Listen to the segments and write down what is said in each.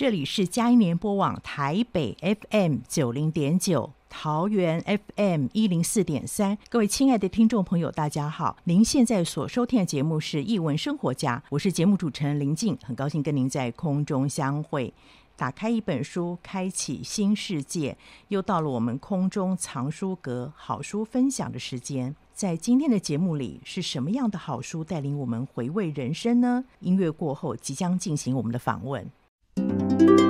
这里是佳音联播网台北 FM 九零点九，桃园 FM 一零四点三。各位亲爱的听众朋友，大家好！您现在所收听的节目是《艺文生活家》，我是节目主持人林静，很高兴跟您在空中相会。打开一本书，开启新世界，又到了我们空中藏书阁好书分享的时间。在今天的节目里，是什么样的好书带领我们回味人生呢？音乐过后，即将进行我们的访问。Música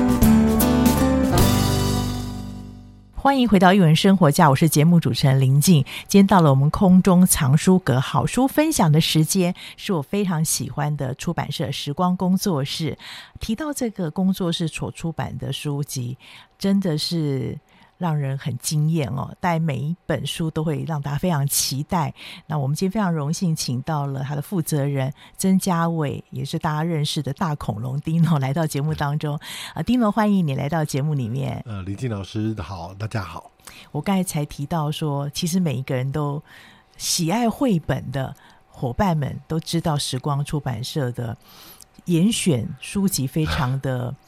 欢迎回到《育文生活家》，我是节目主持人林静。今天到了我们空中藏书阁好书分享的时间，是我非常喜欢的出版社时光工作室。提到这个工作室所出版的书籍，真的是让人很惊艳哦。但每一本书都会让大家非常期待。那我们今天非常荣幸请到了他的负责人曾家伟，也是大家认识的大恐龙 Dino 来到节目当中啊，Dino 欢迎你来到节目里面。呃，李静老师好，大家好。我刚才才提到说，其实每一个人都喜爱绘本的伙伴们都知道，时光出版社的严选书籍非常的。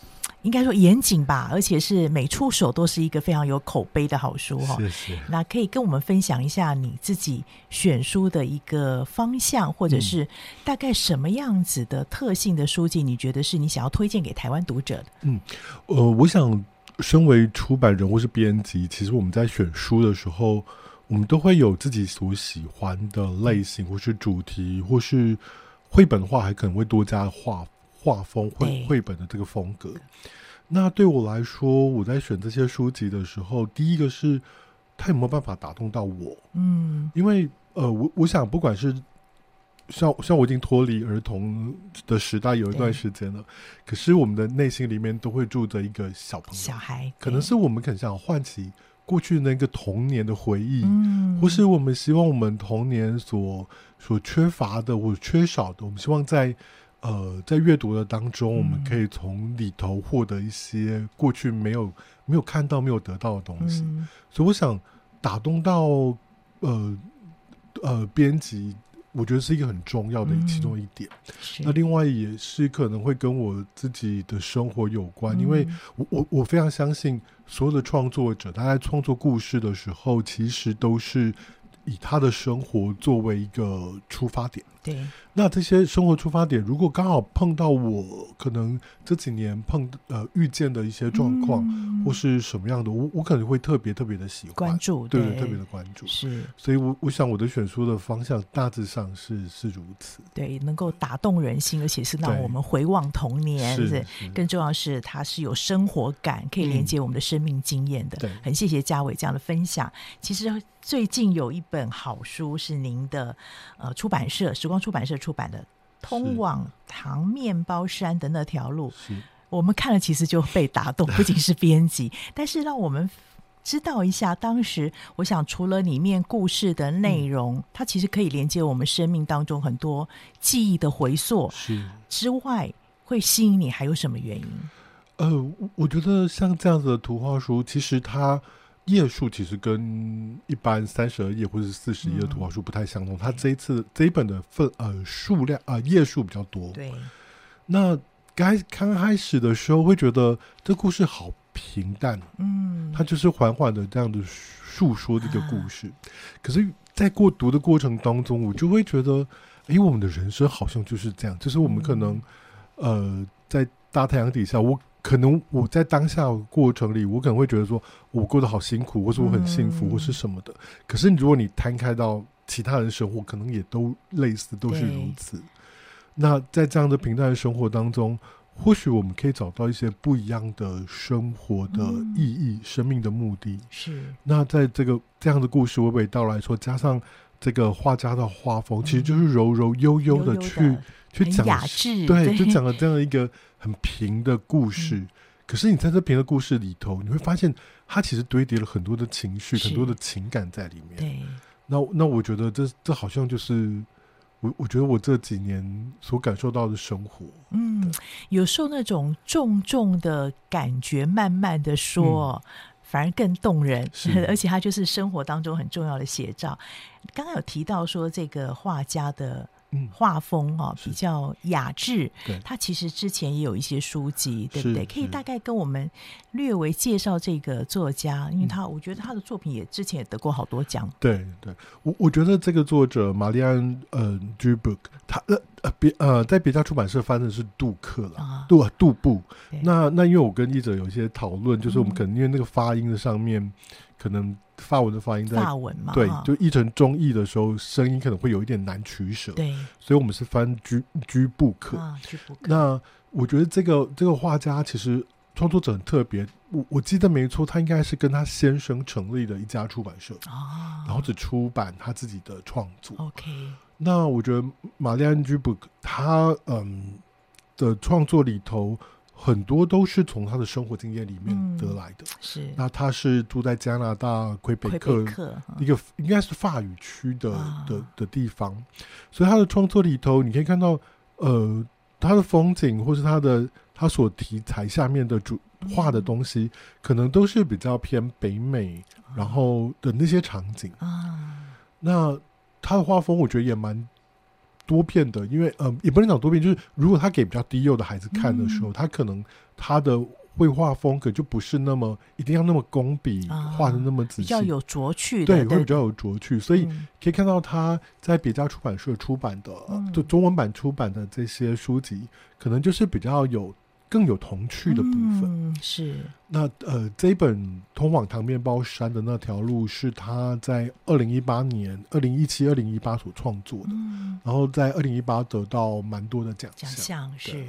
应该说严谨吧，而且是每出手都是一个非常有口碑的好书哈。是是。那可以跟我们分享一下你自己选书的一个方向，或者是大概什么样子的特性的书籍，你觉得是你想要推荐给台湾读者的？嗯，呃，我想，身为出版人或是编辑，其实我们在选书的时候，我们都会有自己所喜欢的类型，或是主题，或是绘本的话，还可能会多加画。画风绘绘本的这个风格，那对我来说，我在选这些书籍的时候，第一个是他有没有办法打动到我？嗯，因为呃，我我想，不管是像像我已经脱离儿童的时代有一段时间了，可是我们的内心里面都会住着一个小朋友，小孩，可能是我们很想唤起过去那个童年的回忆，嗯，或是我们希望我们童年所所缺乏的或缺少的，我们希望在。呃，在阅读的当中，我们可以从里头获得一些过去没有没有看到、没有得到的东西。嗯、所以，我想打动到呃呃编辑，我觉得是一个很重要的其中一点。嗯、那另外也是可能会跟我自己的生活有关，嗯、因为我我我非常相信，所有的创作者他在创作故事的时候，其实都是以他的生活作为一个出发点。对，那这些生活出发点，如果刚好碰到我可能这几年碰呃遇见的一些状况，嗯、或是什么样的，我我可能会特别特别的喜欢关注，对，对。特别的关注。是，所以我我想我的选书的方向大致上是是如此。对，能够打动人心，而且是让我们回望童年，对，是。是。更重要是它是有生活感，可以连接我们的生命经验的。对、嗯，很谢谢嘉伟这样的分享。其实最近有一本好书是您的呃出版社时光出版社出版的《通往糖面包山的那条路》，我们看了其实就被打动，不仅是 编辑，但是让我们知道一下，当时我想除了里面故事的内容，嗯、它其实可以连接我们生命当中很多记忆的回溯，是之外，会吸引你还有什么原因？呃，我觉得像这样子的图画书，其实它。页数其实跟一般三十二页或者是四十页的图画书不太相同，嗯、它这一次这一本的份呃数量啊页数比较多。对，那刚刚开始的时候会觉得这故事好平淡，嗯，它就是缓缓的这样的述说这个故事。啊、可是，在过读的过程当中，我就会觉得，哎，我们的人生好像就是这样，就是我们可能、嗯、呃在大太阳底下，我。可能我在当下过程里，我可能会觉得说，我过得好辛苦，或是我很幸福，或是什么的。嗯、可是，如果你摊开到其他人生活，可能也都类似，都是如此。那在这样的平淡的生活当中，或许我们可以找到一些不一样的生活的意义、嗯、生命的目的。是。那在这个这样的故事娓娓道来说，加上这个画家的画风，嗯、其实就是柔柔悠悠的去。悠悠的去讲雅致，对，对就讲了这样一个很平的故事。嗯、可是你在这平的故事里头，你会发现它其实堆叠了很多的情绪、很多的情感在里面。对，那那我觉得这这好像就是我我觉得我这几年所感受到的生活。嗯，有时候那种重重的感觉，慢慢的说，嗯、反而更动人。而且它就是生活当中很重要的写照。刚刚有提到说这个画家的。画风啊，比较雅致。对，他其实之前也有一些书籍，对不对？可以大概跟我们略微介绍这个作家，因为他我觉得他的作品也之前也得过好多奖。对对，我我觉得这个作者玛丽安呃居布克，他呃呃别呃在别家出版社翻的是杜克了，杜杜布。那那因为我跟译者有一些讨论，就是我们可能因为那个发音的上面可能。法文的发音在法文嘛，对，就译成中译的时候，声音可能会有一点难取舍。对，所以我们是翻居居布克。那我觉得这个这个画家其实创作者很特别。我我记得没错，他应该是跟他先生成立的一家出版社啊，然后只出版他自己的创作。OK。那我觉得玛丽安居布克他嗯的创作里头。很多都是从他的生活经验里面得来的。嗯、是，那他是住在加拿大魁北克一个应该是法语区的、啊、的的地方，所以他的创作里头，你可以看到，呃，他的风景或是他的他所题材下面的主画的东西，嗯、可能都是比较偏北美，啊、然后的那些场景啊。那他的画风，我觉得也蛮。多片的，因为呃，也不能讲多片，就是如果他给比较低幼的孩子看的时候，嗯、他可能他的绘画风格就不是那么一定要那么工笔画的那么仔细，比较有拙趣，对，会比较有拙趣，所以可以看到他在别家出版社出版的，就、嗯、中文版出版的这些书籍，可能就是比较有。更有童趣的部分、嗯、是。那呃，这一本通往糖面包山的那条路是他在二零一八年、二零一七、二零一八所创作的，嗯、然后在二零一八得到蛮多的奖项。奖项是。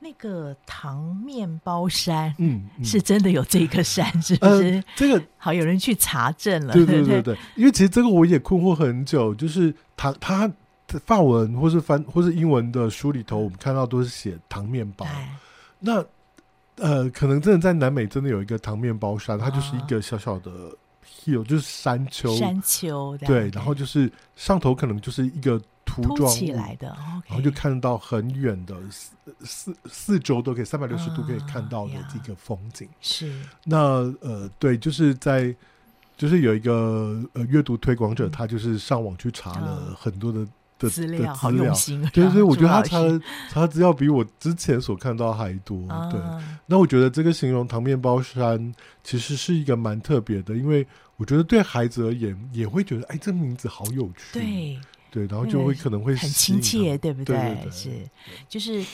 那个糖面包山，嗯，嗯。是真的有这个山，是不是？呃、这个好有人去查证了，对对对对，因为其实这个我也困惑很久，就是糖他法文或是翻或是英文的书里头，我们看到都是写糖面包。那呃，可能真的在南美真的有一个糖面包山，它就是一个小小的 hill，就是山丘，山丘对，然后就是上头可能就是一个凸状起来的，然后就看到很远的四四四周都可以三百六十度可以看到的这个风景。是。那呃，对，就是在就是有一个呃阅读推广者，他就是上网去查了很多的。的资料，好用心。对，所以我觉得他查的查资料比我之前所看到还多。啊、对，那我觉得这个形容糖面包山其实是一个蛮特别的，因为我觉得对孩子而言也会觉得，哎，这名字好有趣。对，对，然后就会可能会很亲切，对不对？对对对是，就是。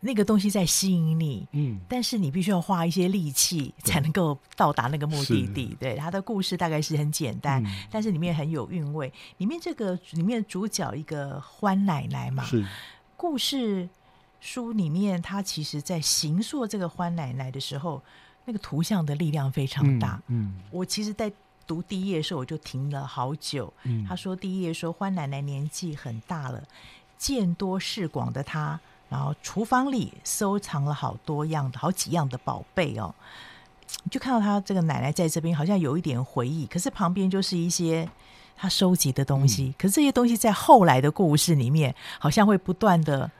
那个东西在吸引你，嗯，但是你必须要花一些力气才能够到达那个目的地。对，他的故事大概是很简单，嗯、但是里面很有韵味。里面这个里面主角一个欢奶奶嘛，是故事书里面，他其实在形塑这个欢奶奶的时候，那个图像的力量非常大。嗯，嗯我其实，在读第一页的时候，我就停了好久。嗯，他说第一页说欢奶奶年纪很大了，见多识广的她。然后厨房里收藏了好多样的好几样的宝贝哦，就看到他这个奶奶在这边好像有一点回忆，可是旁边就是一些他收集的东西，嗯、可是这些东西在后来的故事里面好像会不断的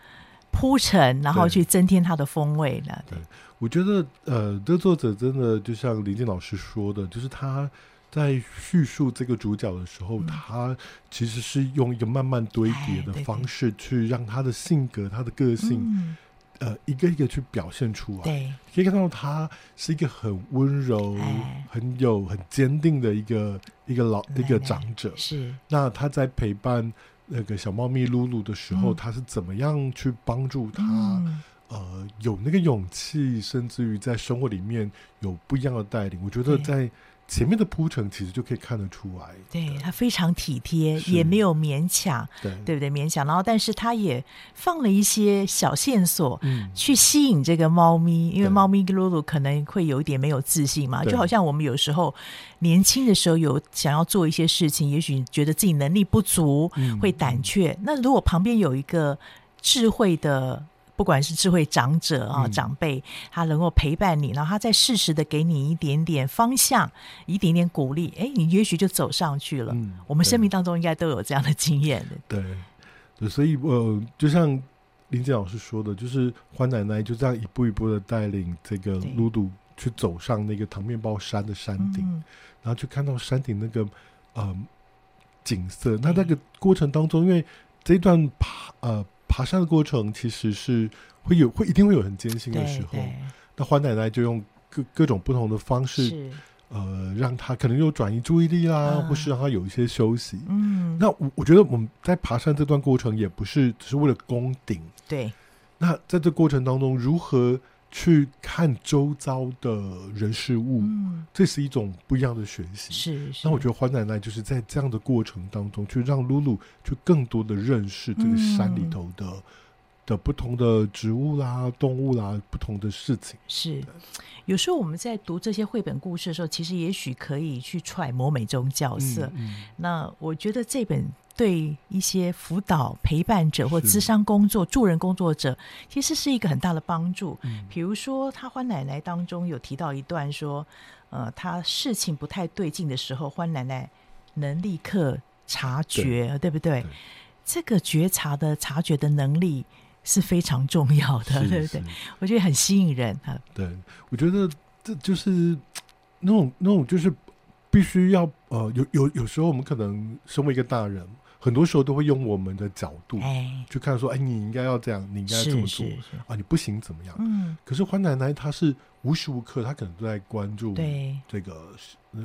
铺陈，然后去增添它的风味呢。对，我觉得呃，这作者真的就像林静老师说的，就是他。在叙述这个主角的时候，嗯、他其实是用一个慢慢堆叠的方式，去让他的性格、他的个性，嗯、呃，一个一个去表现出来。对，可以看到他是一个很温柔、哎、很有、很坚定的一个一个老一个长者。是，那他在陪伴那个小猫咪露露的时候，嗯、他是怎么样去帮助他？嗯、呃，有那个勇气，甚至于在生活里面有不一样的带领。我觉得在。前面的铺陈其实就可以看得出来，对，对他非常体贴，也没有勉强，对，对不对？勉强，然后但是他也放了一些小线索，嗯，去吸引这个猫咪，因为猫咪露露可能会有一点没有自信嘛，就好像我们有时候年轻的时候有想要做一些事情，也许觉得自己能力不足，嗯、会胆怯。那如果旁边有一个智慧的。不管是智慧长者啊，长辈，他能够陪伴你，然后他再适时的给你一点点方向，一点点鼓励，哎，你也许就走上去了。嗯，我们生命当中应该都有这样的经验的。对，对，所以呃，就像林静老师说的，就是欢奶奶就这样一步一步的带领这个露露去走上那个糖面包山的山顶，嗯、然后去看到山顶那个呃景色。那那个过程当中，因为这一段爬呃。爬山的过程其实是会有会一定会有很艰辛的时候，那欢奶奶就用各各种不同的方式，呃，让他可能有转移注意力啦，嗯、或是让他有一些休息。嗯，那我我觉得我们在爬山这段过程也不是只是为了攻顶，对。那在这过程当中，如何去看周遭的人事物，嗯、这是一种不一样的学习。是，是，那我觉得欢奶奶就是在这样的过程当中，去让露露去更多的认识这个山里头的、嗯、的不同的植物啦、动物啦、不同的事情。是，有时候我们在读这些绘本故事的时候，其实也许可以去揣摩每种角色。嗯嗯、那我觉得这本。对一些辅导陪伴者或咨商工作助人工作者，其实是一个很大的帮助。嗯，比如说他欢奶奶当中有提到一段说，呃，他事情不太对劲的时候，欢奶奶能立刻察觉，对，对不对？对，这个觉察的察觉的能力是非常重要的，对不对？我觉得很吸引人啊。对，我觉得这就是那种那种就是。必须要呃，有有有时候我们可能身为一个大人，很多时候都会用我们的角度去看说，哎，你应该要这样，你应该这么做啊，你不行怎么样？嗯。可是欢奶奶她是无时无刻，她可能都在关注这个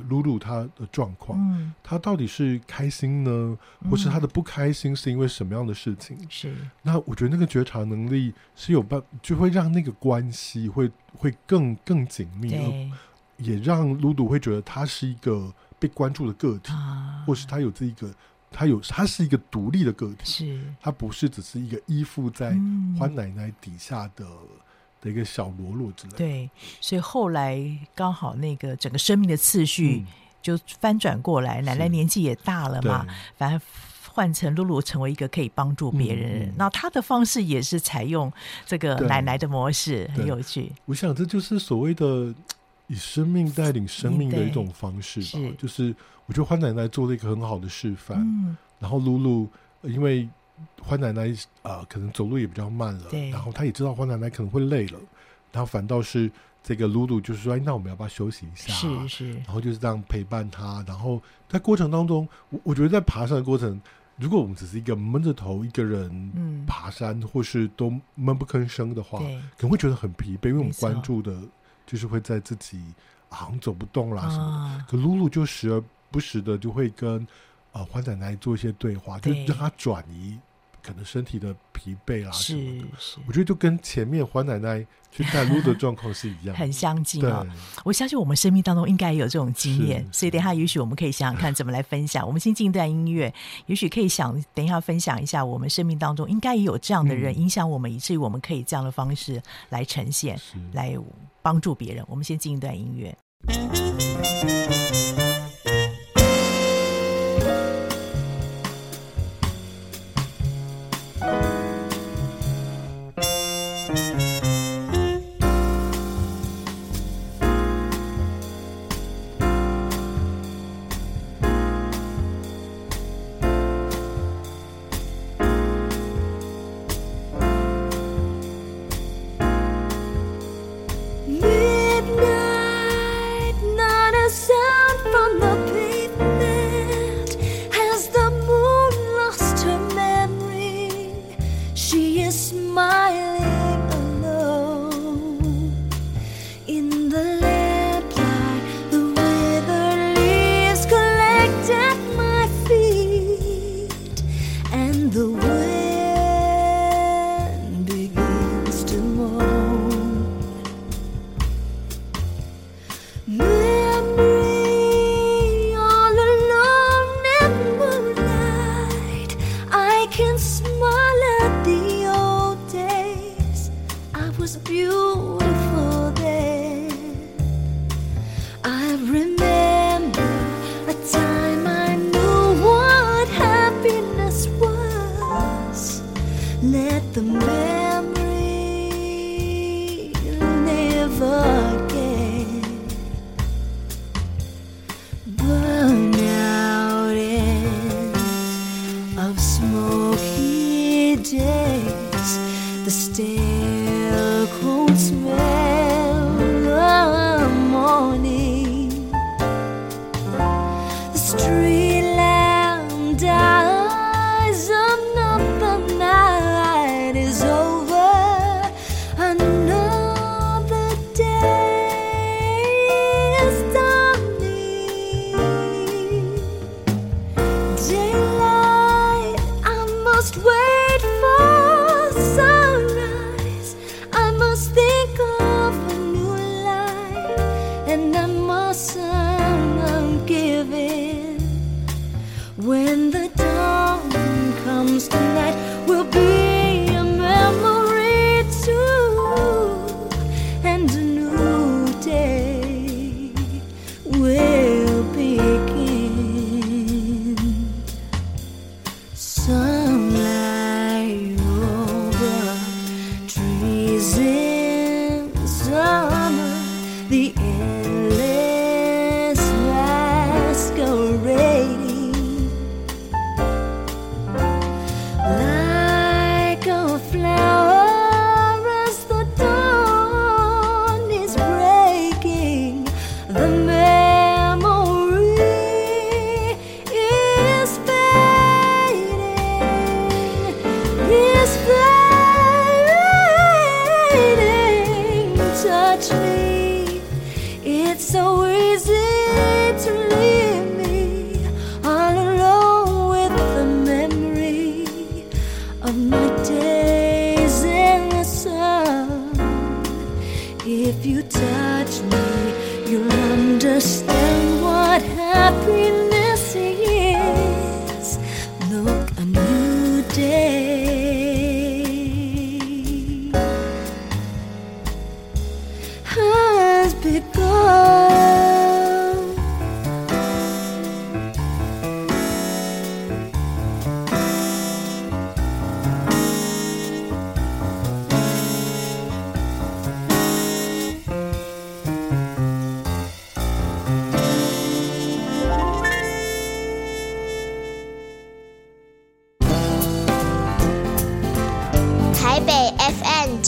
露露她的状况，嗯，她到底是开心呢，或是她的不开心是因为什么样的事情？是。那我觉得那个觉察能力是有办，就会让那个关系会会更更紧密。也让露露会觉得她是一个被关注的个体，啊、或是她有这一个，他有他是一个独立的个体，是，他不是只是一个依附在欢奶奶底下的、嗯、的一个小喽啰之类的。对，所以后来刚好那个整个生命的次序就翻转过来，嗯、奶奶年纪也大了嘛，反而换成露露成为一个可以帮助别人，嗯、那他的方式也是采用这个奶奶的模式，很有趣。我想这就是所谓的。以生命带领生命的一种方式吧，是就是我觉得欢奶奶做了一个很好的示范。嗯、然后露露，因为欢奶奶啊、呃，可能走路也比较慢了，然后她也知道欢奶奶可能会累了，然后反倒是这个露露就是说，哎，那我们要不要休息一下？是是。然后就是这样陪伴她，然后在过程当中，我我觉得在爬山的过程，如果我们只是一个闷着头一个人爬山，嗯、或是都闷不吭声的话，可能会觉得很疲惫，因为我们关注的。就是会在自己好像走不动啦什么的，啊、可露露就时而不时的就会跟呃欢奶奶做一些对话，对。就让她转移可能身体的疲惫啦什么的。是是，我觉得就跟前面黄奶奶去带路的状况是一样，很相近哦。我相信我们生命当中应该也有这种经验，所以等一下也许我们可以想想看怎么来分享。我们先进一段音乐，也许可以想等一下分享一下我们生命当中应该也有这样的人影响我们，嗯、以至于我们可以这样的方式来呈现来。帮助别人，我们先进一段音乐。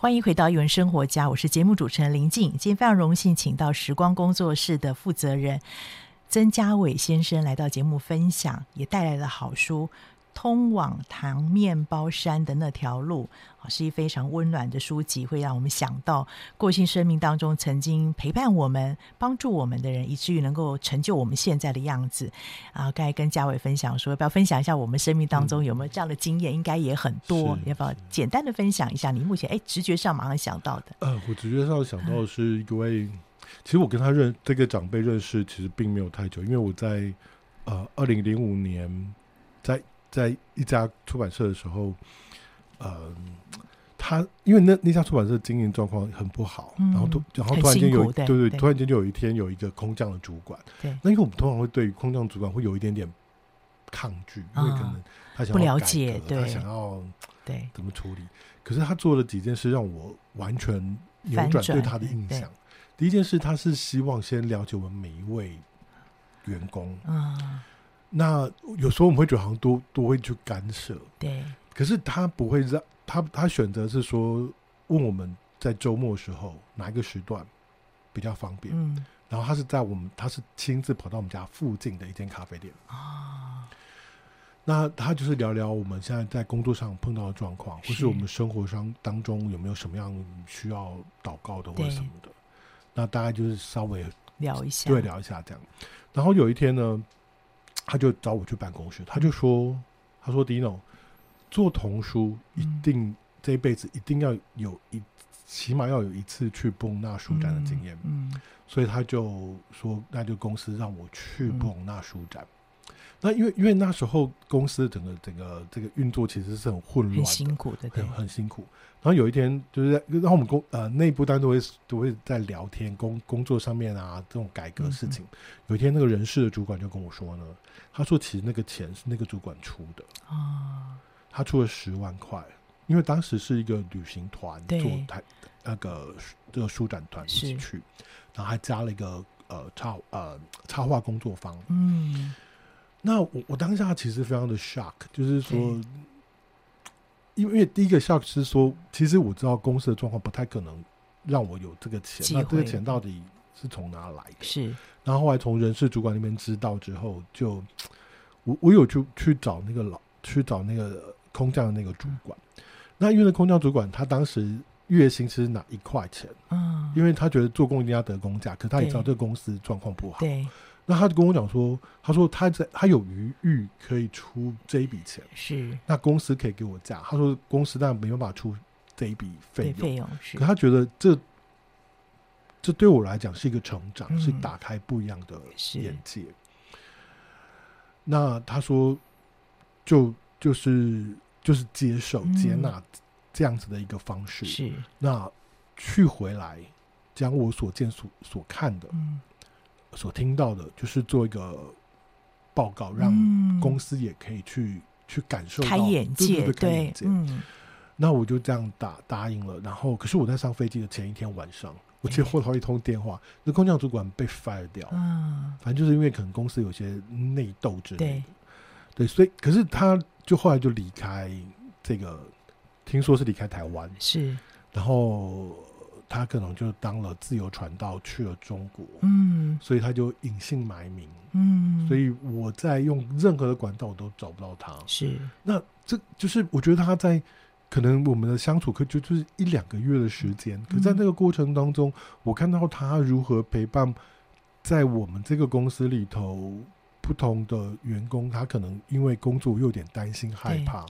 欢迎回到一文生活家，我是节目主持人林静。今天非常荣幸，请到时光工作室的负责人曾家伟先生来到节目分享，也带来了好书《通往糖面包山的那条路》啊，是一非常温暖的书籍，会让我们想到过去生命当中曾经陪伴我们、帮助我们的人，以至于能够成就我们现在的样子啊。刚才跟嘉伟分享说，要不要分享一下我们生命当中有没有这样的经验？应该也很多，要不要简单的分享一下？你目前哎，直觉上马上想到的？呃，我直觉上想到的是一位，嗯、其实我跟他认这个长辈认识，其实并没有太久，因为我在呃二零零五年在。在一家出版社的时候，呃，他因为那那家出版社经营状况很不好，嗯、然后突然后突然间有对对，突然间就有一天有一个空降的主管，对，那因为我们通常会对于空降主管会有一点点抗拒，嗯、因为可能他想要改革，他想要对。怎么处理，可是他做了几件事让我完全扭转对他的印象。第一件事，他是希望先了解我们每一位员工，嗯。那有时候我们会觉得好像都都会去干涉，对。可是他不会让他他选择是说问我们在周末的时候哪一个时段比较方便，嗯。然后他是在我们他是亲自跑到我们家附近的一间咖啡店啊。那他就是聊聊我们现在在工作上碰到的状况，或是我们生活上当中有没有什么样需要祷告的或者什么的。那大概就是稍微聊一下，对，聊一下这样。然后有一天呢。他就找我去办公室，他就说：“他说，Dino 做童书一定、嗯、这一辈子一定要有一，起码要有一次去布隆纳书展的经验。嗯”嗯，所以他就说：“那就公司让我去布隆纳书展。嗯”那因为因为那时候公司整个整个这个运作其实是很混乱、很辛苦的，很很辛苦。然后有一天，就是在然后我们公呃内部当然都会都会在聊天工工作上面啊这种改革事情。嗯、有一天，那个人事的主管就跟我说呢，他说其实那个钱是那个主管出的。啊，他出了十万块，因为当时是一个旅行团做台那个这个书展团一起去，然后还加了一个呃插呃插画工作坊。嗯，那我我当下其实非常的 shock，就是说。因为第一个 shock 是说，其实我知道公司的状况不太可能让我有这个钱，那这个钱到底是从哪来的？是。然后后来从人事主管那边知道之后，就我我有去去找那个老去找那个空降的那个主管。嗯、那因为那空降主管他当时月薪是拿一块钱，嗯，因为他觉得做工一定要得工价，可他也知道这个公司状况不好，对。那他就跟我讲说，他说他在他有余裕可以出这一笔钱，是那公司可以给我价。他说公司当然没办法出这一笔费用，费用是。可他觉得这这对我来讲是一个成长，嗯、是打开不一样的眼界。那他说就就是就是接受、嗯、接纳这样子的一个方式，是那去回来将我所见所所看的，嗯。所听到的就是做一个报告，让公司也可以去、嗯、去感受到开眼界，对，对，对，开眼界。嗯，那我就这样答答应了。然后，可是我在上飞机的前一天晚上，我接获到一通电话，那空降主管被 fire 掉。嗯，反正就是因为可能公司有些内斗之类的。对，对，所以可是他就后来就离开这个，听说是离开台湾。是，然后。他可能就当了自由传道去了中国，嗯所以他就隐姓埋名。嗯，所以我在用任何的管道，我都找不到他。是那这就是我觉得他在可能我们的相处可就就是一两个月的时间，可在那个过程当中，我看到他如何陪伴在我们这个公司里头不同的员工，他可能因为工作又有点担心害怕，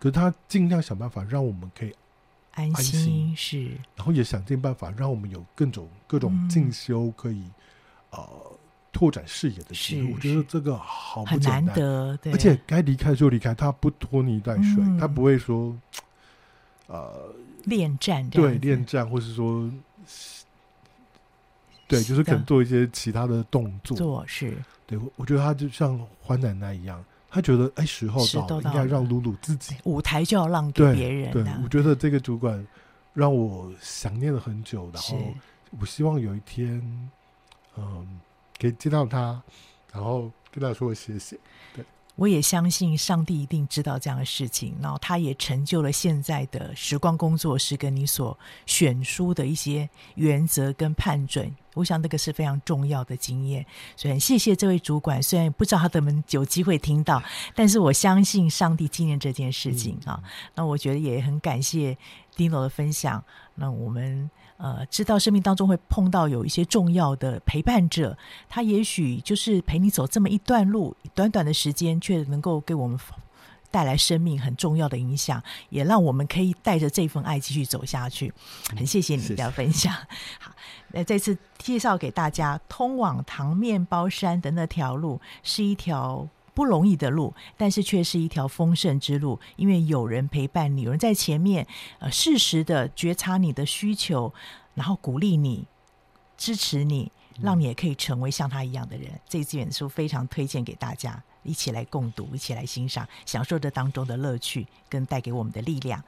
可是他尽量想办法让我们可以。安心，是，然后也想尽办法让我们有各种各种进修，可以、嗯、呃拓展视野的机会。我觉得这个好不很简单，难得，对，而且该离开就离开，他不拖泥带水，嗯、他不会说呃恋战，对恋战，或是说对，就是可能做一些其他的动作，做是。对，我觉得他就像欢奶奶一样。他觉得哎，时候到了，应该让露露自己舞台就要让给别人。对，对我觉得这个主管让我想念了很久，然后我希望有一天，嗯，可以见到他，然后跟他说谢谢。我也相信上帝一定知道这样的事情，然后他也成就了现在的时光工作室跟你所选书的一些原则跟判准。我想那个是非常重要的经验，所以很谢谢这位主管。虽然不知道他能不能有机会听到，但是我相信上帝纪念这件事情啊。那我觉得也很感谢 Dino 的分享。那我们呃知道生命当中会碰到有一些重要的陪伴者，他也许就是陪你走这么一段路，短短的时间却能够给我们带来生命很重要的影响，也让我们可以带着这份爱继续走下去。很谢谢你的分享。好，那这次介绍给大家，通往糖面包山的那条路是一条不容易的路，但是却是一条丰盛之路，因为有人陪伴你，有人在前面，呃，适时的觉察你的需求，然后鼓励你，支持你，让你也可以成为像他一样的人。这几本书非常推荐给大家。一起来共读，一起来欣赏，享受这当中的乐趣跟带给我们的力量。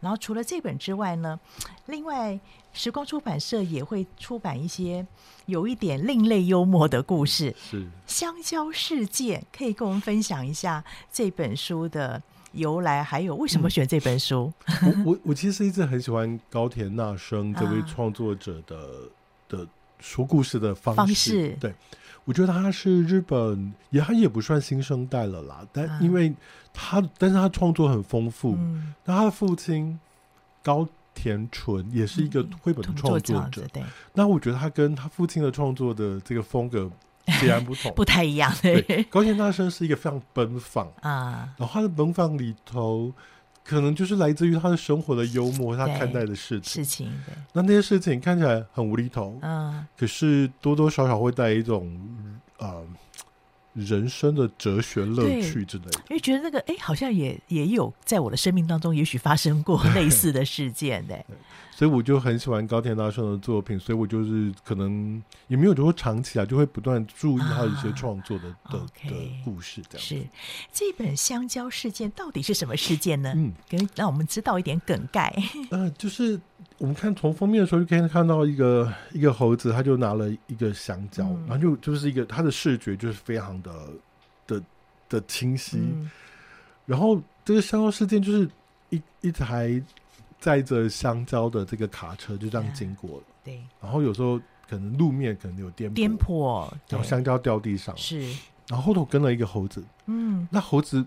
然后除了这本之外呢，另外时光出版社也会出版一些有一点另类幽默的故事。是《香蕉世界》，可以跟我们分享一下这本书的由来，还有为什么选这本书？嗯、我我我其实一直很喜欢高田纳生这位创作者的、啊、的说故事的方式，方式对。我觉得他是日本，也他也不算新生代了啦。但因为他，啊、但是他创作很丰富。嗯、那他的父亲高田纯也是一个绘本的创作者。对。那我觉得他跟他父亲的创作的这个风格截然不同，不太一样。对，高田大生是一个非常奔放啊，然后他的奔放里头。可能就是来自于他的生活的幽默，他看待的事情。事情，对。那那些事情看起来很无厘头，嗯，可是多多少少会带一种呃人生的哲学乐趣之类的。因为觉得那个哎，好像也也有在我的生命当中，也许发生过 类似的事件的。所以我就很喜欢高田大生的作品，所以我就是可能也没有说长期啊，就会不断注意他的一些创作的、啊、的 okay, 的故事。这样是这本香蕉事件到底是什么事件呢？嗯，跟让我们知道一点梗概。呃，就是我们看从封面的时候就可以看到一个一个猴子，他就拿了一个香蕉，嗯、然后就就是一个他的视觉就是非常的的的清晰。嗯、然后这个香蕉事件就是一一台。载着香蕉的这个卡车就这样经过了，对。然后有时候可能路面可能有颠颠簸，然后香蕉掉地上，是。然后后头跟了一个猴子，嗯。那猴子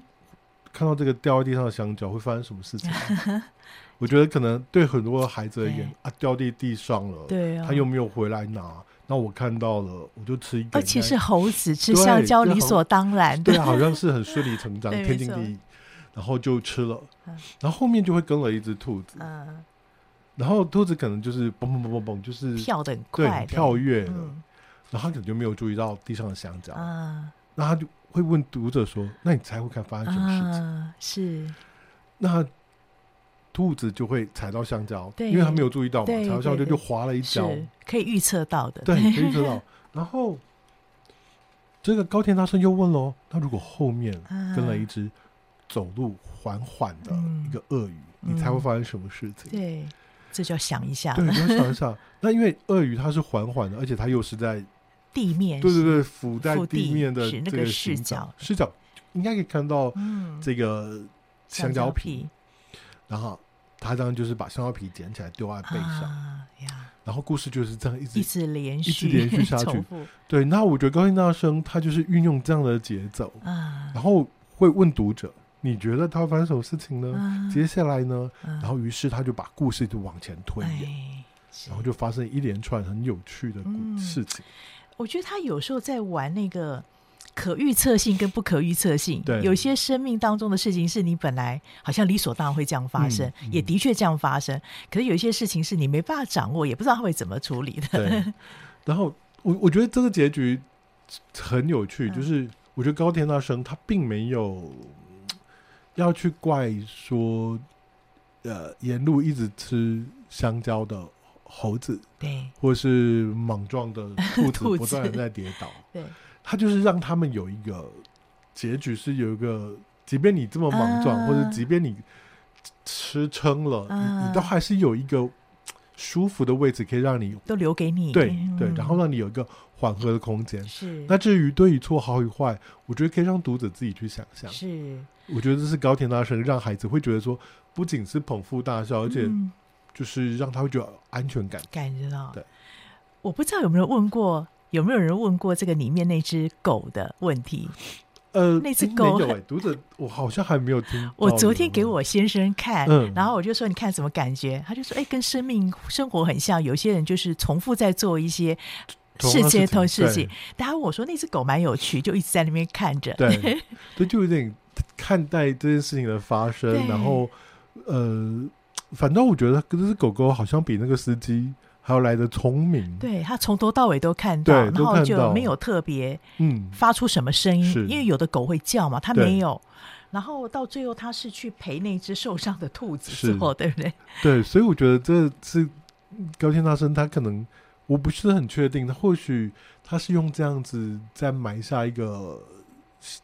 看到这个掉在地上的香蕉会发生什么事情？我觉得可能对很多孩子而言啊，掉地地上了，对啊，他又没有回来拿，那我看到了，我就吃一个。而且是猴子吃香蕉，理所当然，对，好像是很顺理成章，天经地义。然后就吃了，然后后面就会跟了一只兔子，嗯，然后兔子可能就是嘣嘣嘣嘣嘣，就是跳的很快，跳跃了，然后他可能就没有注意到地上的香蕉，啊，那他就会问读者说：“那你猜会看发生什么事情？”是，那兔子就会踩到香蕉，因为他没有注意到嘛，踩到香蕉就滑了一跤，可以预测到的，对，可以预测到。然后这个高田大生又问喽：“那如果后面跟了一只？”走路缓缓的一个鳄鱼，嗯、你猜会发生什么事情？对，这就要想一下。对，你要想一下。那因为鳄鱼它是缓缓的，而且它又是在地面，对对对，浮在地面的这个视角，视角应该可以看到这个香蕉皮。嗯、然后他当然就是把香蕉皮捡起来丢在背上，啊，然后故事就是这样一直一直连续，一直连续下去对。那我觉得高音大生他就是运用这样的节奏，啊，然后会问读者，你觉得他会发生什么事情呢？啊接下来呢？啊然后于是他就把故事就往前推演，哎然后就发生一连串很有趣的事情。我觉得他有时候在玩那个可预测性跟不可预测性。对有些生命当中的事情是你本来好像理所当然会这样发生，嗯嗯也的确这样发生。可是有一些事情是你没办法掌握，也不知道他会怎么处理的。对，然后我我觉得这个结局很有趣，嗯就是我觉得高田大生他并没有要去怪说，呃，沿路一直吃香蕉的猴子，对。或是莽撞的兔子 不断的在跌倒，对。他就是让他们有一个结局，是有一个，即便你这么莽撞，啊。或者即便你吃撑了，啊。你你都还是有一个舒服的位置可以让你都留给你。对嗯。对，然后让你有一个缓和的空间。是。那至于对与错、好与坏，我觉得可以让读者自己去想象。是，我觉得这是高田大神让孩子会觉得说，不仅是捧腹大笑，而且嗯就是让他会觉得安全感。感觉到。对，我不知道有没有问过，有没有人问过这个里面那只狗的问题？呃，那只狗诶没有哎、读者我好像还没有听 到。我昨天给我先生看，嗯然后我就说：“你看什么感觉？”他就说：“哎，跟生命生活很像。有些人就是重复在做一些世界头事情。”然后我说：“那只狗蛮有趣，就一直在那边看着。”对对，对，就有点看待这件事情的发生，然后呃，反正我觉得这只狗狗好像比那个司机还要来的聪明。对他从头到尾都看到，对然后就没有特别嗯，发出什么声音，是因为有的狗会叫嘛，它没有。然后到最后，他是去陪那只受伤的兔子之后，对不对？对，所以我觉得这是高天大生，他可能我不是很确定，他或许他是用这样子在埋下一个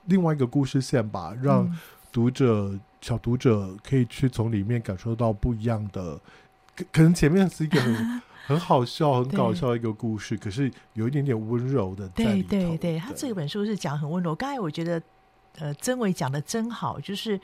另外一个故事线吧，让嗯读者、小读者可以去从里面感受到不一样的，可可能前面是一个很 很好笑、很搞笑的一个故事，可是有一点点温柔的在对里头。对对，他这本书是讲很温柔。刚才我觉得，呃，曾伟讲的真好，就是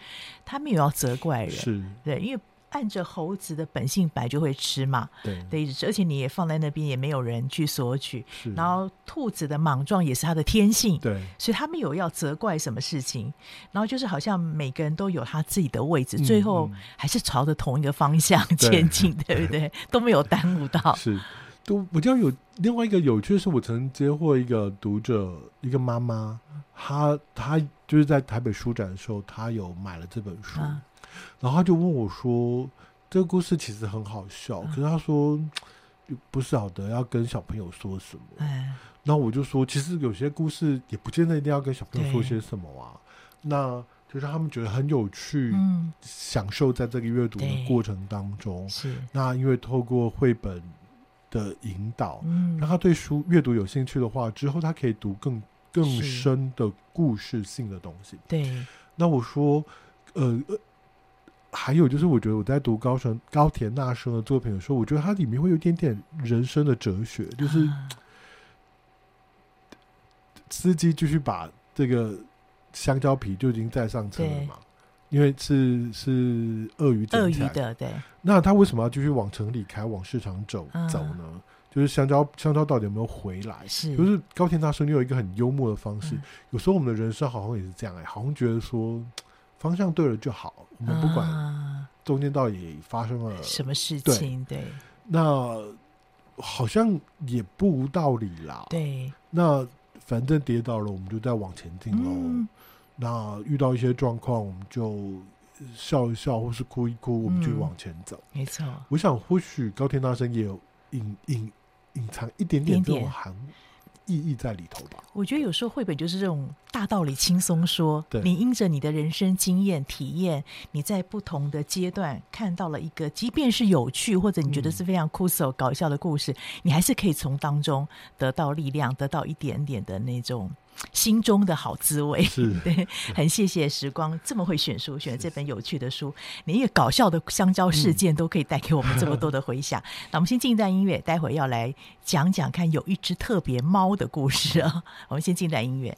他没有要责怪人，是，对，因为按着猴子的本性摆就会吃嘛，对对，而且你也放在那边，也没有人去索取。是，然后兔子的莽撞也是它的天性，对所以他没有要责怪什么事情。然后就是好像每个人都有他自己的位置，嗯最后嗯还是朝着同一个方向前进，对不对？都没有耽误到。是，都比较有另外一个有趣的是，我曾接获一个读者，一个妈妈，她她就是在台北书展的时候，她有买了这本书，啊然后他就问我说：“这个故事其实很好笑，可是他说不晓得要跟小朋友说什么。哎，”然后我就说：“其实有些故事也不见得一定要跟小朋友说些什么啊，那就是他们觉得很有趣，嗯，享受在这个阅读的过程当中。是，那因为透过绘本的引导。”嗯，让他对书阅读有兴趣的话，之后他可以读更更深的故事性的东西。对，那我说，呃呃，还有就是，我觉得我在读高神高田大生的作品的时候，我觉得它里面会有一点点人生的哲学，就是啊司机继续把这个香蕉皮就已经载上车了嘛，因为是是鳄鱼鳄鱼的，对，那他为什么要继续往城里开，往市场走嗯。走呢？就是香蕉香蕉到底有没有回来？是，就是高田大生有一个很幽默的方式，嗯。有时候我们的人生好像也是这样哎、好像觉得说方向对了就好，我们不管啊。中间到底发生了什么事情，对。那好像也不无道理啦。对，那反正跌倒了，我们就再往前进喽。嗯，那遇到一些状况，我们就笑一笑，或是哭一哭，我们就嗯往前走。没错，我想，或许高天大生也有隐隐隐藏一点点。这种含意义在里头吧。我觉得有时候绘本就是这种大道理轻松说对，你因着你的人生经验体验，你在不同的阶段看到了一个，即便是有趣或者你觉得是非常酷手搞笑的故事，你还是可以从当中得到力量，得到一点点的那种心中的好滋味。是 对，很谢谢时光这么会选书，选了这本有趣的书，连一个搞笑的香蕉事件都可以带给我们这么多的回响。那我们先进一段音乐，待会要来讲讲看有一只特别猫的故事啊。我们先进一段音乐。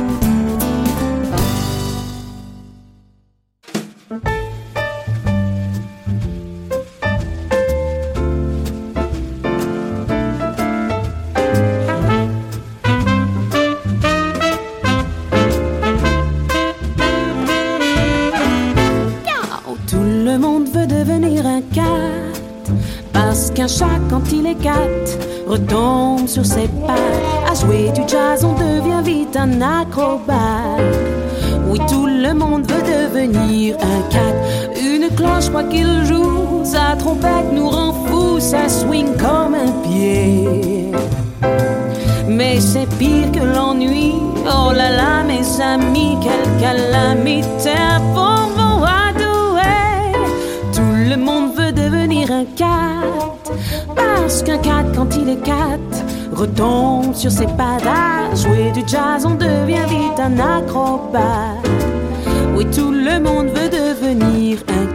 Oui, tout le monde veut devenir un cat. Une cloche, quoi qu'il joue, sa trompette nous rend fous, ça swing comme un pied. Mais c'est pire que l'ennui. Oh là là, mes amis, quelle calamité pour vous. Tout le monde veut devenir un cat. Parce qu'un cat, quand il est cat, retombe sur ses à jouer du jazz, on devient vite un acrobate. Oui, tout le monde veut devenir un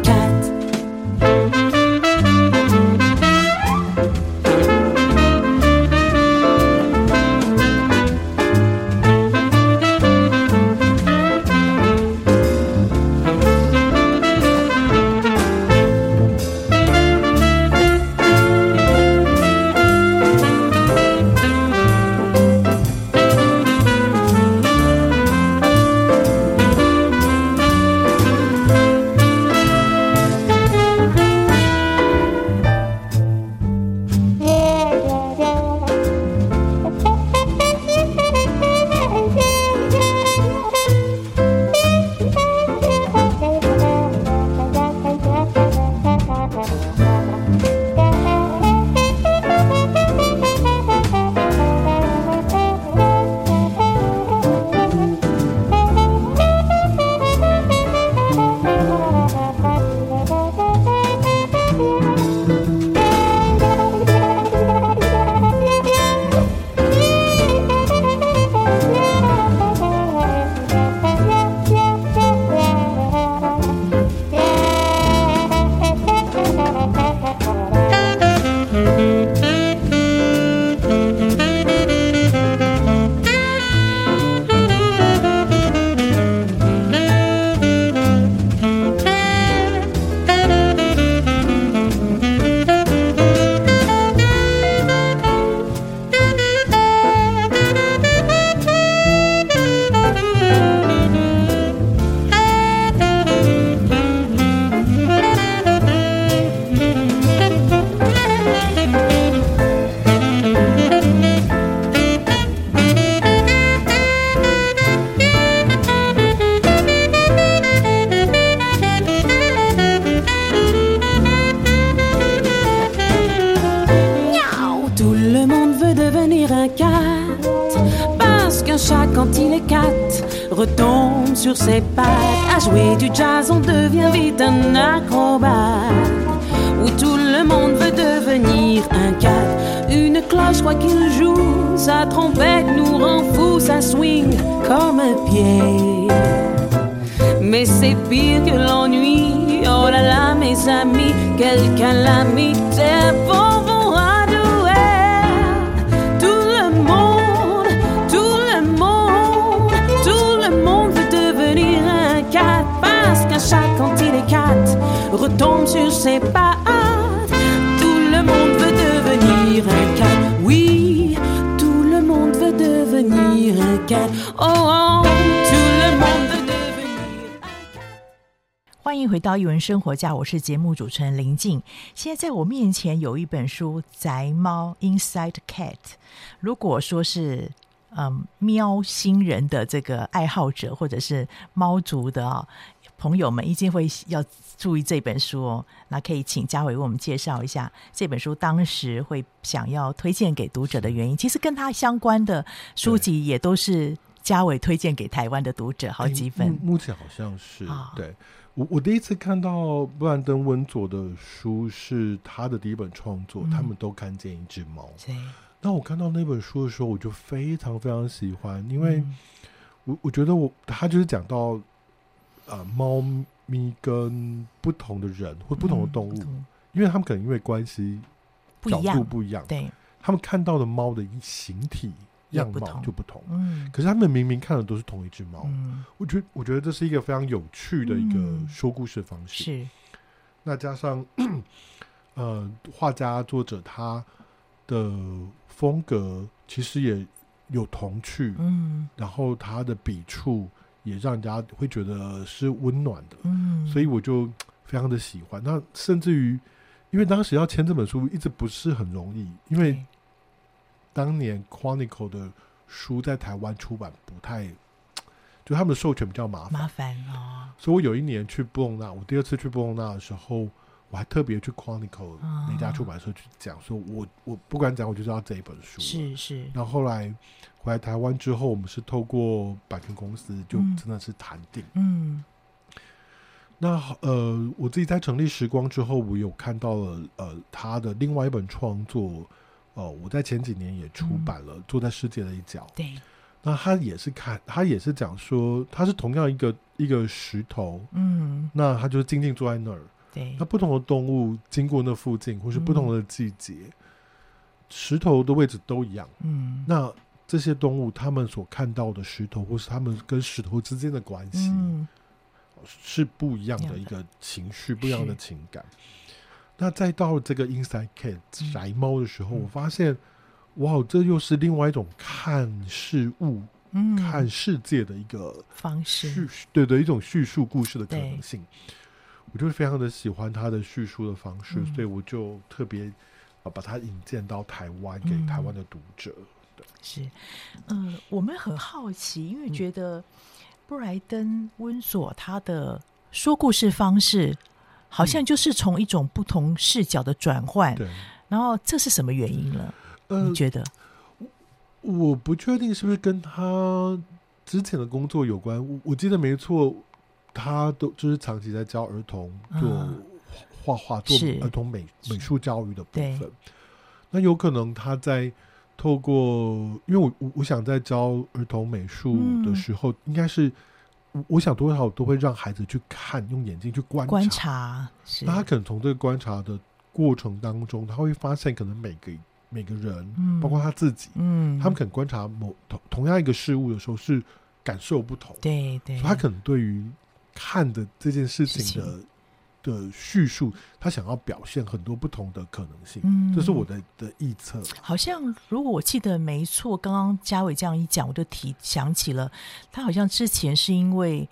文生活家，我是节目主持人林静。现在在我面前有一本书《宅猫 Inside Cat》。如果说是嗯喵星人的这个爱好者，或者是猫族的啊朋友们，一定会要注意这本书哦。那可以请嘉伟为我们介绍一下这本书当时会想要推荐给读者的原因。其实跟他相关的书籍也都是嘉伟推荐给台湾的读者好几本。目前好像是、哦、对。我我第一次看到布兰登温佐的书是他的第一本创作，嗯、他们都看见一只猫。那我看到那本书的时候，我就非常非常喜欢，因为我我觉得我他就是讲到呃猫咪跟不同的人或不同的动物，嗯、因为他们可能因为关系角度不一样，对，他们看到的猫的形体样貌就不同。嗯，可是他们明明看的都是同一只猫。嗯，我觉得我觉得这是一个非常有趣的一个说故事的方式。是，那加上呃画家作者他的。风格其实也有童趣，嗯，然后他的笔触也让人家会觉得是温暖的，嗯，所以我就非常的喜欢。那甚至于，因为当时要签这本书一直不是很容易，因为当年 Chronicle 的书在台湾出版不太，就他们的授权比较麻烦，麻烦哦。所以我有一年去布隆纳，我第二次去布隆纳的时候。我还特别去 Chronicle 那家出版社去讲，说我我不敢讲，我就知道这一本书。是是。然后后来回来台湾之后，我们是透过版权公司，就真的是谈定。嗯。那呃，我自己在成立时光之后，我有看到了呃他的另外一本创作，呃，我在前几年也出版了《坐在世界的一角》。对。那他也是看，他也是讲说，他是同样一个一个石头。嗯。那他就是静静坐在那儿。对那不同的动物经过那附近，或是不同的季节，嗯、石头的位置都一样。嗯，那这些动物他们所看到的石头，或是他们跟石头之间的关系，嗯、是不一样的一个情绪，不一样的情感。那再到这个 Inside Cat 宅猫的时候，嗯、我发现，哇，这又是另外一种看事物、嗯、看世界的一个方式，对对一种叙述故事的可能性。我就非常的喜欢他的叙述的方式，嗯、所以我就特别啊把他引荐到台湾给台湾的读者。是，嗯、呃，我们很好奇，因为觉得布莱登温索他的说故事方式，好像就是从一种不同视角的转换。然后这是什么原因呢？呃、你觉得？我不确定是不是跟他之前的工作有关。我我记得没错。他都就是长期在教儿童做画画、做儿童美美术教育的部分。那有可能他在透过，因为我我我想在教儿童美术的时候，应该是我想多少都会让孩子去看，用眼睛去观察。观察，那他可能从这个观察的过程当中，他会发现可能每个每个人，包括他自己，嗯，他们可能观察某同同样一个事物的时候是感受不同。对对，他可能对于看的这件事情的的叙述，他想要表现很多不同的可能性，嗯，这是我的的臆测。好像如果我记得没错，刚刚嘉伟这样一讲，我就提想起了，他好像之前是因为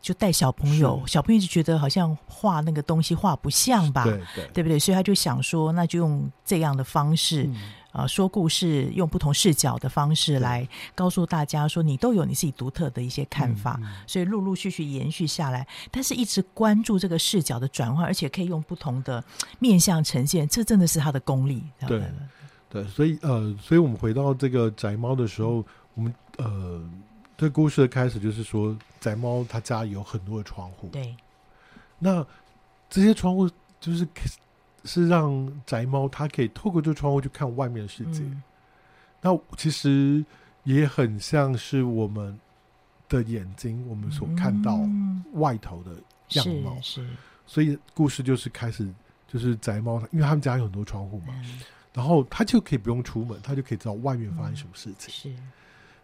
就带小朋友，小朋友就觉得好像画那个东西画不像吧，对对，对不对？所以他就想说，那就用这样的方式。嗯啊，说故事用不同视角的方式来告诉大家，说你都有你自己独特的一些看法，所以陆陆续续延续下来，但是一直关注这个视角的转换，而且可以用不同的面向呈现，这真的是他的功力。对，对，所以呃，所以我们回到这个宅猫的时候，嗯、我们呃，这故事的开始就是说，宅猫他家里有很多的窗户，对，那这些窗户就是。是让宅猫它可以透过这个窗户去看外面的世界，嗯、那其实也很像是我们的眼睛，我们所看到外头的样貌。嗯、是，是，所以故事就是开始，就是宅猫，因为他们家有很多窗户嘛，嗯、然后它就可以不用出门，它就可以知道外面发生什么事情。嗯、是，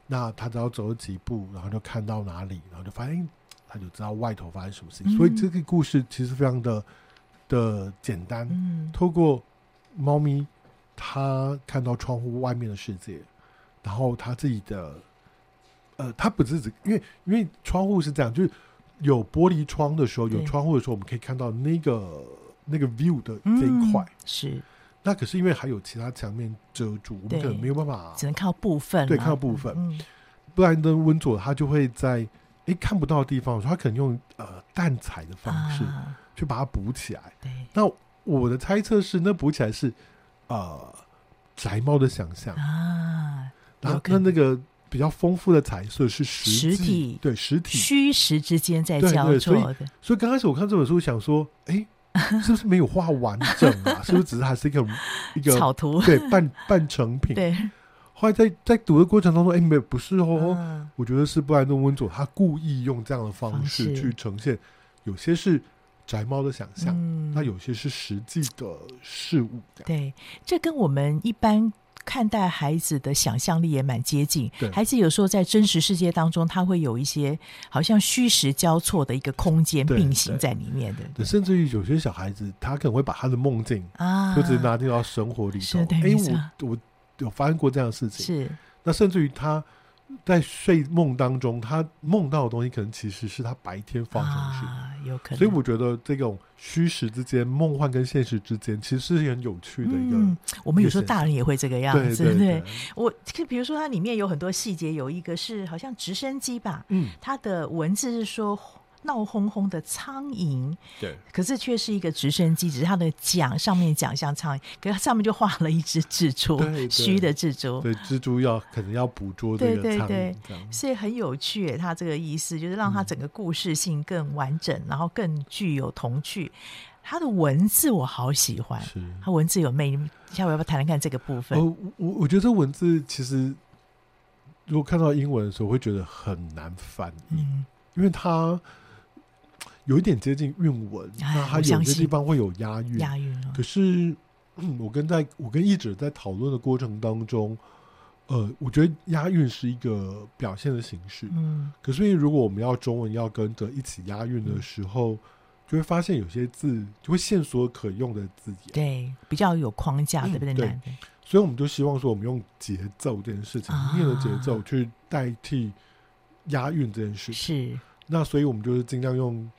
那它只要走了几步，然后就看到哪里，然后就发现，他就知道外头发生什么事情。嗯、所以这个故事其实非常的。的简单，嗯、透过猫咪，它看到窗户外面的世界，然后它自己的，呃，它不是只因为因为窗户是这样，就是有玻璃窗的时候，有窗户的时候，我们可以看到那个那个 view 的这一块、嗯、是。那可是因为还有其他墙面遮住，我们可能没有办法，只能靠部分，对，靠部分。嗯、布莱登温佐他就会在诶看不到的地方，他可能用呃淡彩的方式。啊去把它补起来。对，那我的猜测是，那补起来是呃宅猫的想象啊。那那那个比较丰富的彩色是实，实体，对实体虚实之间在交错的。所以，刚开始我看这本书，想说，哎，是不是没有画完整啊？是不是只是还是一个一个草图？对，半半成品。对。后来在在读的过程当中，哎，没不是哦，嗯、我觉得是布莱顿温佐他故意用这样的方式去呈现，有些是宅猫的想象，嗯、那有些是实际的事物。对，这跟我们一般。看待孩子的想象力也蛮接近，对孩子有时候在真实世界当中，他会有一些好像虚实交错的一个空间并行在里面的。对，甚至于有些小孩子，他可能会把他的梦境啊，就直接拿进到生活里头。哎，我我有发生过这样的事情。是，那甚至于他。在睡梦当中，他梦到的东西可能其实是他白天发生的事，啊，有可能。所以我觉得这种虚实之间、梦幻跟现实之间，其实是很有趣的一个。嗯，我们有时候大人也会这个样子，对，对，对，对。我就比如说，它里面有很多细节，有一个是好像直升机吧，嗯，它的文字是说。闹哄哄的苍蝇，对，可是却是一个直升机，只是它的桨上面桨像苍蝇，可是它上面就画了一只蜘蛛，虚的蜘蛛，对，蜘蛛要可能要捕捉这个苍蝇，对对对，所以很有趣。它这个意思就是让它整个故事性更完整，嗯、然后更具有童趣。他的文字我好喜欢，是它文字有魅力。下回要不要谈谈看这个部分？我我我觉得这文字其实如果看到英文的时候，会觉得很难翻译，嗯、因为它。有一点接近韵文，那它有些地方会有押韵。押韵。可是，嗯，我跟在我跟译者在讨论的过程当中，呃，我觉得押韵是一个表现的形式。嗯。可是，如果我们要中文要跟着一起押韵的时候，嗯、就会发现有些字就会线索可用的字眼。对，比较有框架，对不对？对。所以，我们就希望说，我们用节奏这件事情，啊、念的节奏去代替押韵这件事情。是。那所以我们就是尽量用。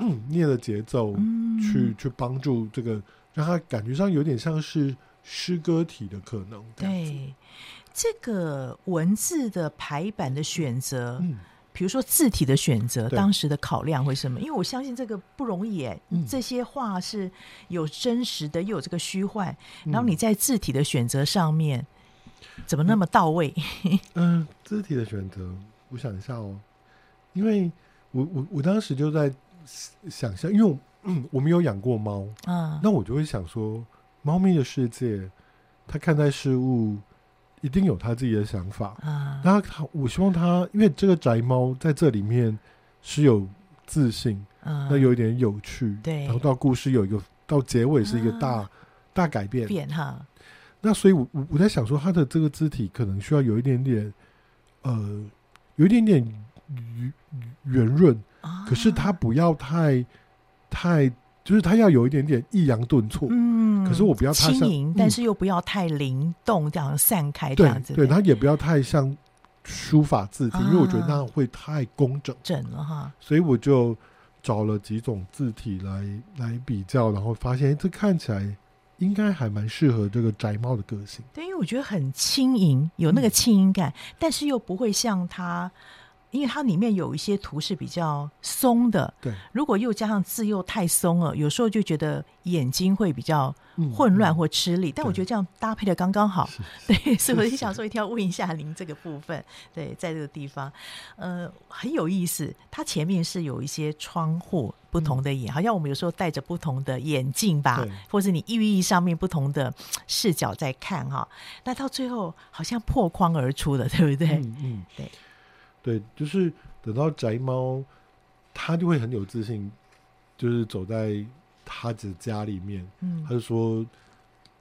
嗯，念的节奏去，去去帮助这个，让他感觉上有点像是诗歌体的可能。对，这个文字的排版的选择，嗯，比如说字体的选择，当时的考量会什么？因为我相信这个不容易，哎，这些话是有真实的，又有这个虚幻，然后你在字体的选择上面，怎么那么到位？嗯，字体的选择，我想一下哦，因为我我我当时就在。想象，因为我，嗯，我没有养过猫啊，那我就会想说，猫咪的世界，它看待事物一定有它自己的想法啊。那它，我希望它，因为这个宅猫在这里面是有自信，啊，那有一点有趣，对，然后到故事有一个到结尾是一个大、啊、大改变，变哈。那所以我，我我在想说，它的这个肢体可能需要有一点点，呃，有一点点圆圆润。可是它不要太太，就是它要有一点点抑扬顿挫。嗯，可是我不要太轻盈，但是又不要太灵动，这样散开这样子。对，它也不要太像书法字体，因为我觉得那样会太工整。整了哈。所以我就找了几种字体来来比较，然后发现这看起来应该还蛮适合这个宅猫的个性。对，因为我觉得很轻盈，有那个轻盈感，但是又不会像它。因为它里面有一些图是比较松的，对。如果又加上字又太松了，有时候就觉得眼睛会比较混乱或吃力。但我觉得这样搭配的刚刚好，对。所以我就想说，一定要问一下您这个部分。对，在这个地方，呃，很有意思。它前面是有一些窗户，不同的眼，嗯、好像我们有时候戴着不同的眼镜吧，或者你寓意上面不同的视角在看哈。那到最后好像破框而出的，对不对？嗯，嗯对。对，就是等到宅猫，他就会很有自信，就是走在他的家里面，嗯，他就说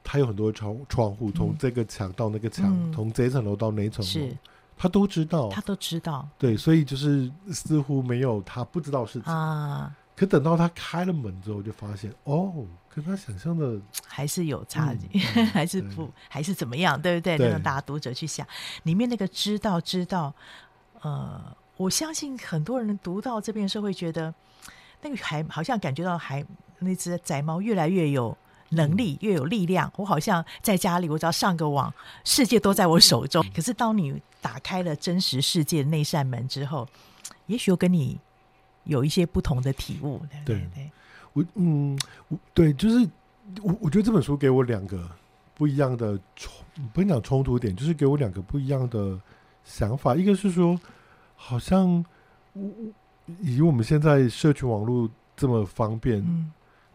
他有很多窗窗户，从这个墙到那个墙，从、嗯、这一层楼到那一层楼，是他都知道，他都知道，对，所以就是似乎没有他不知道的事情啊。可等到他开了门之后，就发现哦，跟他想象的 还是有差距，嗯、还是不还是怎么样，对不对？让大家读者去想里面那个知道知道。呃，我相信很多人读到这边的时候会觉得，那个还好像感觉到还那只宅猫越来越有能力，嗯、越有力量。我好像在家里，我只要上个网，世界都在我手中。可是当你打开了真实世界的那扇门之后，也许又跟你有一些不同的体悟。对对，对我嗯，我对，就是我我觉得这本书给我两个不一样的冲，不能讲冲突点，就是给我两个不一样的。想法，一个是说，好像以我们现在社群网络这么方便，嗯、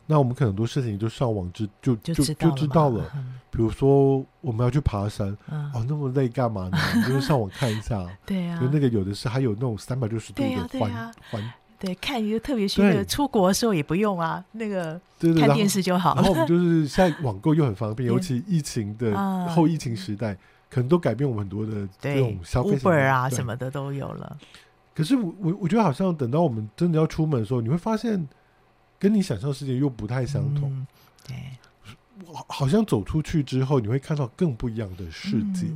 那我们可能很多事情就上网知就就就知，就知道了。嗯、比如说我们要去爬山，嗯、哦，那么累干嘛呢？就是上网看一下。对啊，就那个有的是还有那种三百六十度的环环。对，看一个特别是那个出国的时候也不用啊，那个看电视就好。然后我们就是现在网购又很方便，尤其疫情的后疫情时代，可能都改变我们很多的这种消费。Uber 啊什么的都有了。可是我我我觉得好像等到我们真的要出门的时候，你会发现跟你想象的世界又不太相同。对，好像走出去之后，你会看到更不一样的世界。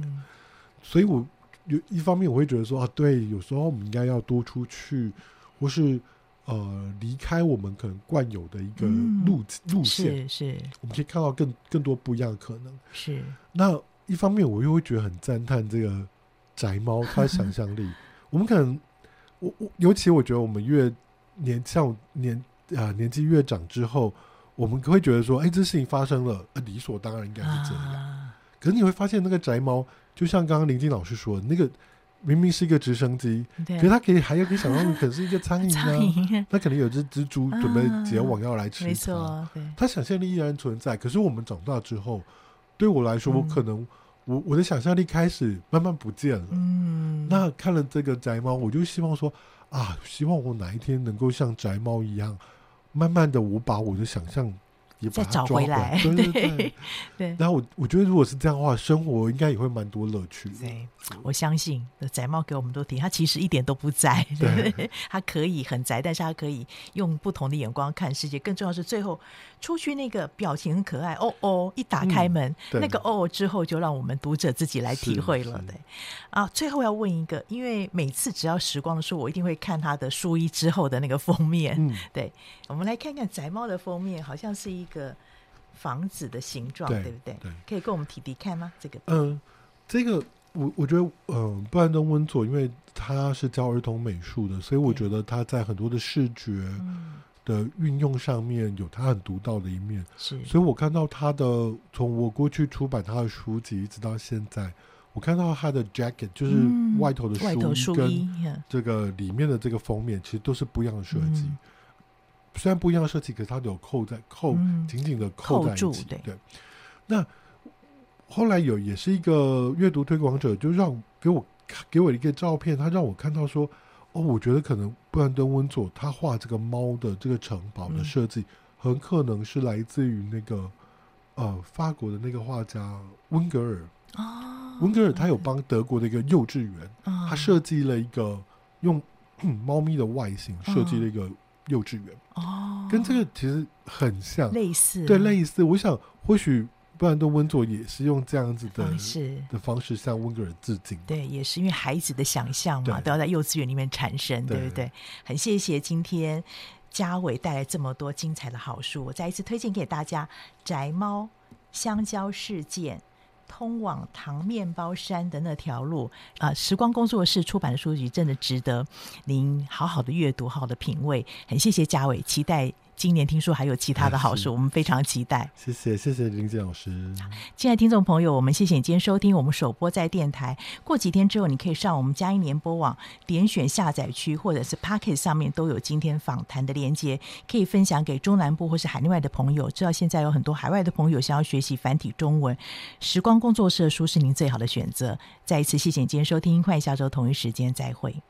所以我有一方面我会觉得说啊，对，有时候我们应该要多出去。或是呃离开我们可能惯有的一个路、嗯、路线，是，是我们可以看到更更多不一样的可能。是那一方面，我又会觉得很赞叹这个宅猫它的想象力。我们可能我我尤其我觉得我们越年像年啊、呃、年纪越长之后，我们会觉得说，哎、欸，这事情发生了，呃、理所当然应该是这样。啊、可是你会发现，那个宅猫就像刚刚林静老师说的那个。明明是一个直升机，可是它可以还有可以想象，可能是一个苍蝇啊，它可能有只蜘蛛准备结网要来吃它。没错，它想象力依然存在。可是我们长大之后，对我来说，我可能我我的想象力开始慢慢不见了。嗯，那看了这个宅猫，我就希望说啊，希望我哪一天能够像宅猫一样，慢慢的我把我的想象。也再找回来，对对对，对。然后我我觉得，如果是这样的话，生活应该也会蛮多乐趣。对，我相信宅猫给我们都提，他其实一点都不宅，对，对，他可以很宅，但是他可以用不同的眼光看世界。更重要是，最后出去那个表情很可爱，哦哦，一打开门，嗯、那个哦哦之后，就让我们读者自己来体会了。对，啊，最后要问一个，因为每次只要时光的书，我一定会看他的书衣之后的那个封面。嗯，对，我们来看看宅猫的封面，好像是一。一个房子的形状，对，对不对？对，可以跟我们提提看吗？这个，嗯、呃，这个我我觉得，嗯、呃，布兰登温佐，因为他是教儿童美术的，所以我觉得他在很多的视觉的运用上面有他很独到的一面。是、嗯，所以我看到他的，从我过去出版他的书籍一直到现在，我看到他的 jacket 就是外头的书衣跟这个里面的这个封面，其实都是不一样的设计。嗯虽然不一样的设计，可是它有扣在扣紧紧的扣在一起。嗯、对，对，那后来有也是一个阅读推广者，就让给我给我一个照片，他让我看到说，哦，我觉得可能布兰登温佐他画这个猫的这个城堡的设计，嗯、很可能是来自于那个呃法国的那个画家温格尔。哦，温格尔他有帮德国的一个幼稚园，哦、他设计了一个用猫咪的外形设计了一个。哦幼稚园哦，跟这个其实很像，类似，对，类似。我想，或许布兰登温佐也是用这样子的方式的方式向温格尔致敬。对，也是因为孩子的想象嘛，都要在幼稚园里面产生，对，不对？很谢谢今天嘉伟带来这么多精彩的好书，我再一次推荐给大家《宅猫香蕉事件》。通往糖面包山的那条路啊，时光工作室出版的书籍真的值得您好好的阅读，好好的品味。很谢谢嘉伟，期待。今年听说还有其他的好书，我们非常期待。谢谢谢谢玲瀞老师。亲爱的听众朋友，我们谢谢你今天收听我们首播在电台。过几天之后，你可以上我们嘉音联播网点选下载区，或者是 Pocket 上面都有今天访谈的连接，可以分享给中南部或是海内外的朋友。知道现在有很多海外的朋友想要学习繁体中文，时光工作室的书是您最好的选择。再一次谢谢你今天收听，欢迎下周同一时间再会。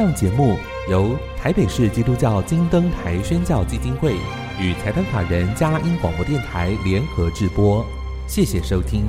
上节目由台北市基督教金灯台宣教基金会与财团法人佳音广播电台联合制播，谢谢收听。